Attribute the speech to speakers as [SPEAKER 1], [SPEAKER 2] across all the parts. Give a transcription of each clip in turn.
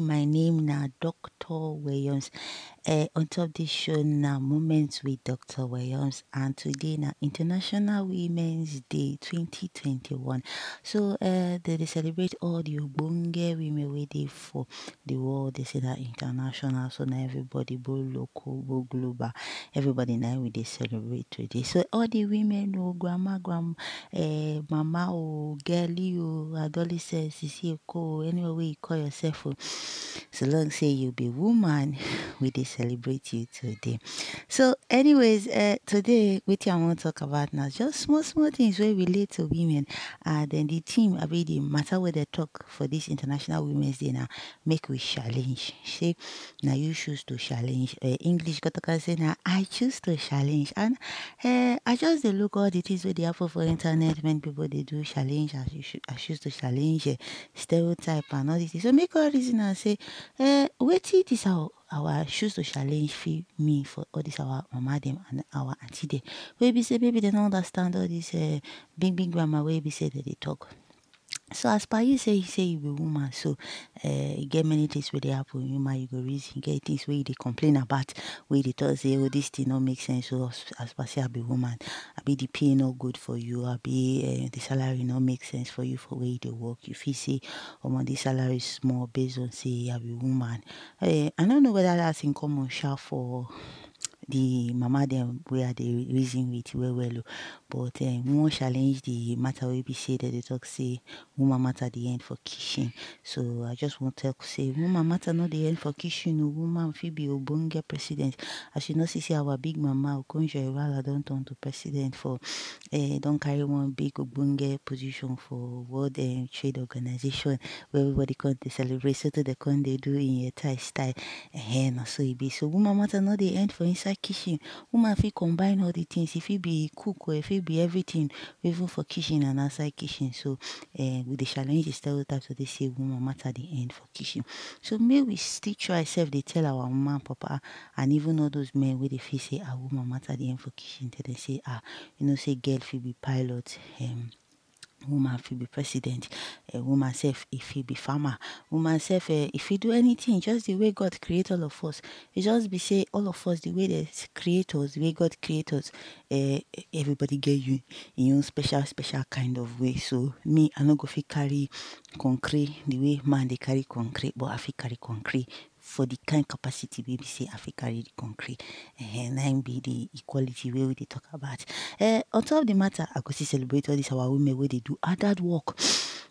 [SPEAKER 1] my name na Dr. Williams. Uh, on top of this show na Moments with Dr. Williams and today now International Women's Day 2021. So uh, they, dey celebrate all the ogbonge women dey for the world. They say that international, so na everybody both local, both global. Everybody now we dey celebrate today. So all the women, oh, grandma, grandma, uh, mama, oh, girlie, oh, adolescent, sisi, eko, anywhere you call yourself, oh, so long say you be woman, we dey celebrate you today. So, anyways, uh, today wetin I wan talk about now, just small small things where relate to women. And then the theme abi the matter wey they talk for this International Women's Day now, make we challenge. Say now you choose to challenge. Uh, English katakan say now, I choose to challenge. And uh, I just dey look all the things wey dey happen for internet when people they do challenge. I, choo- I choose to challenge. Uh, stereotype and all this. So make all reason and say, uh, wetin this our our choose to challenge fit mean for all this our mama them and our auntie them. Wey be say maybe they don't understand all this uh, big big grammar wey be say they dey talk. So as per you say you say you be woman, so uh, e get many things wey dey happen in human you go reason, e get things you dey complain about, wey they talk say oh this thing no make sense. So as, as per say I be woman, abi the pay no good for you, abi uh, the salary no make sense for you for where you dey work. You feel say my, this salary small based on say I be woman. Uh, I no know whether that's in common sha for the mama wey I dey reason with well well. But um we challenge the matter wey be say dem dey talk say woman matter dey end for kitchen. So I just wan talk say woman matter no dey end for kitchen o. Woman fit ogbonge president. As you know see say our big mama Okonjo-Iweala don turn to president for um don carry one big ogbonge position for World um Trade Organization wey everybody come dey celebrate. Sotey dem come dey do Nyetai style. Ehen na so e be. So woman matter no dey end for inside kitchen. Woman fit combine all the things. E fit be cook or e fit be everything even for kitchen and outside kitchen. So um we dey challenge the stereotype to dey say woman matter dey end for kitchen. So make we still try sef dey tell our mama papa and even all those men wey dey feel say ah woman matter dey end for kitchen tell dem say ah you know say girl fit be pilot um woman fit be president, um woman sef e fit be farmer, woman sef um e fit do anything just the way God create all of us. E just be say all of us the way dem create us, the way God create us um everybody get you im own special special kind of way. So me I no go fit carry concrete the way man dey carry concrete but I fit carry concrete for the kind capacity wey be say concrete. Na im be the equality wey we dey talk about. um on top of the matter I go still celebrate all this our women where they do hard work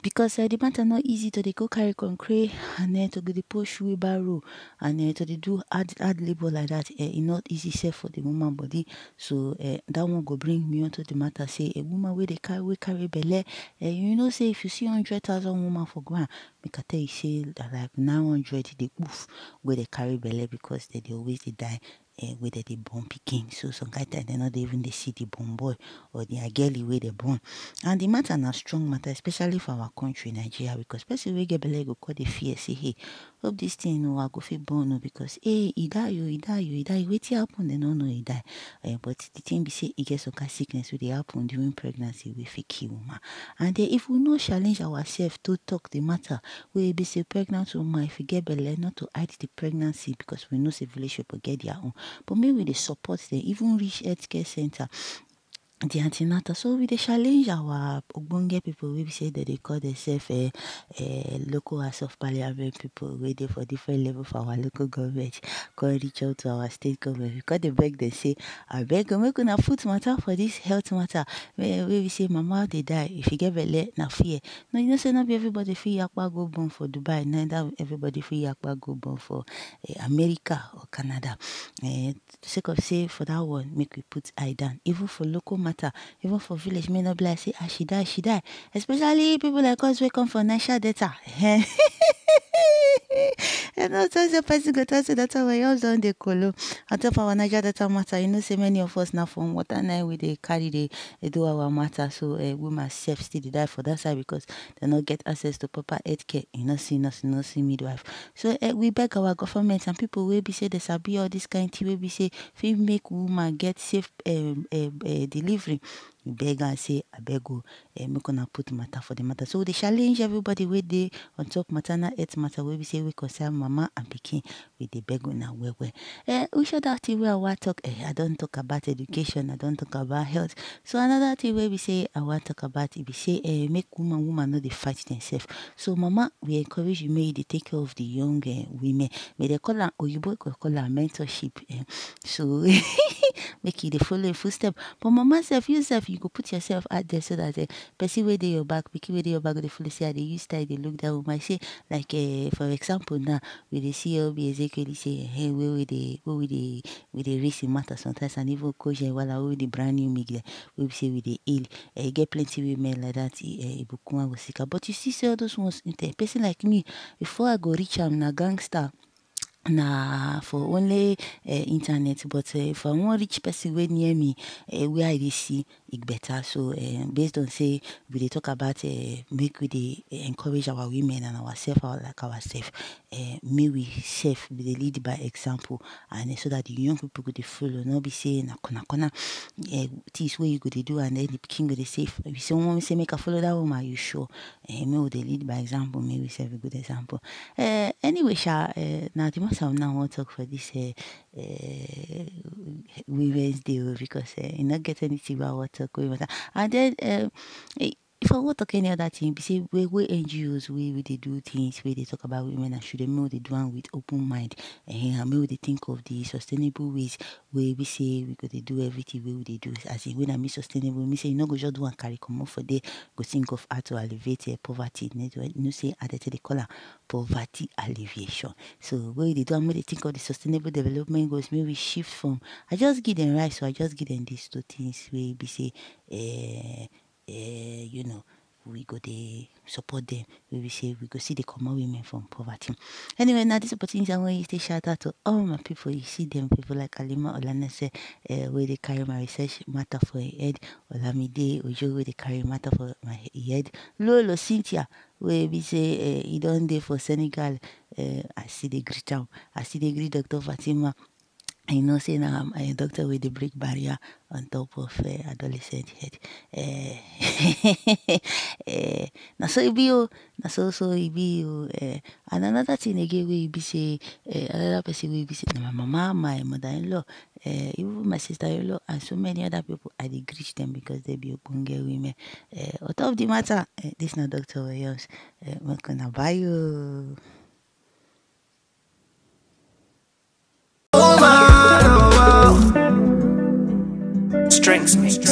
[SPEAKER 1] because um the matter no easy to dey go carry concrete and um to dey push wheelbarrow and um to dey do hard hard labour like that um e no easy sef for the woman body. So um that one go bring me unto the matter say a woman wey dey carry wey carry belle um you know say if you see hundred thousand woman for ground make I tell you say like nine hundred dey oof wey dey carry belle because dem dey always dey die um wey dem dey born pikin. So some kind time dem no dey even dey see the born boy or their girlie wey dem born. And the matter na strong matter especially for our country Nigeria because person wey get belle go come dey fear say hey hope this thing o I go fit born o because hey e die o e die o e die wetin happen dem no know e die. um but the thing be say e get some kind sickness wey dey happen during pregnancy wey fit kill woman. And um if we no challenge ourself to talk the matter wey e be say pregnant woman if you get belle not to hide the pregnancy because we know village people get their own but we dey support dem even reach healthcare center the antenatal. So we dey challenge our ogbonge people wey be say dem dey call themselves um um local house of parliament people wey dey for different level for our local government come reach out to our state government. We come dey beg dem say abeg o make una put matter for this health matter wey wey be say mama dey die if you get belle na fear. No you know say no be everybody fit yakpa go born for Dubai neither everybody fit yakpa go born for um America or Canada. um sake of say for that one make we put eye down even for local matter. Even for village make e no be like say ah she die she die. Especially people like us wey come from Niger Delta you know talk say person go talk say Dr. Williams don dey kolo on top our Niger Delta matter you know say many of us now from water im we dey carry dey dey do our matter so um woman sef still dey die for that side because dem no get access to proper healthcare. You know, see nurse, you no see midwife. So um we beg our government and people wey be say dem sabi all this kind of thing wey be say fit make woman get safe um um um delivery we beg am say abeg o um make una put matter for the matter. So we dey challenge everybody wey dey on top maternal health matter wey be say we concern mama and pikin we dey beg una well well. Um which other thing wey i wan talk um i don talk about education i don talk about health. So another thing wey be say i wan talk about e be say um make woman woman no dey fight themselves. So mama we encourage you make you dey take care of the young um women. May dey call am oyibo go call am mentorship um so make you dey follow im footstep. But mama sef you sef you go put yourself out there so that um person wey dey your back pikin wey dey your back go dey follow say i dey use style dey look that woman. Say like um for example now we dey see obi ezekwesili say um wey we dey wey we dey we dey raise im matter sometimes and even coach ewala wey be brand new media wey be say we dey hail. Um e get plenty women like that ibukun awosika. But you see say all those ones person like me before i go reach am na gangster na for only um internet but um if i wan reach person wey near me um where i dey see e better. So um based on say we dey talk about um make we dey encourage our women and ourself our like ourself um make we sef be the lead by example. And so that the young people could follow Not be say na corner corner um things wey you dey do and then the king dey say if you say make a follow that woman you sure? Um make we dey lead by example make we set a good example. Um anyway sha um na the matter now i wan talk for this um women's day because um e no get anything i wan talk matter and then um if I wan talk any other thing. Be say we wey NGOs wey we dey do things wey dey talk about women and should we dey do with open mind. And we dey think of the sustainable ways wey be say we go dey do everything we dey do. As in when I mean sustainable mean say you know go just do am carry comot for there go think of how to alleviate um poverty. You know say dem take call poverty alleviation. So when we dey do we dey think of the sustainable development goals maybe shift from I just give dem rice I just give them these two things wey be say um um you know we go dey support dem wey be say we go still dey comot women from poverty. Anyway na this opportunity i wan use take shout out to all my people. You see dem people like halima olanese um wey dey carry my research matter for im head. Olamide ojo wey dey carry matter for my head. Lolo cynthia wey be say um e don dey for senegal. Um i still dey greet am. I still dey greet dr fatima you know say um a doctor wey dey break barrier on top of um adolescent head um um na so e be o na so so e be o um and another thing again wey be say um another person wey be say na my mama my mother-in-law um even my sister-in-law and so many other people I dey greet dem because dem be ogbonge women um on top of the matter um this na Dr. Oyoms um make una bye.
[SPEAKER 2] Strengths mix.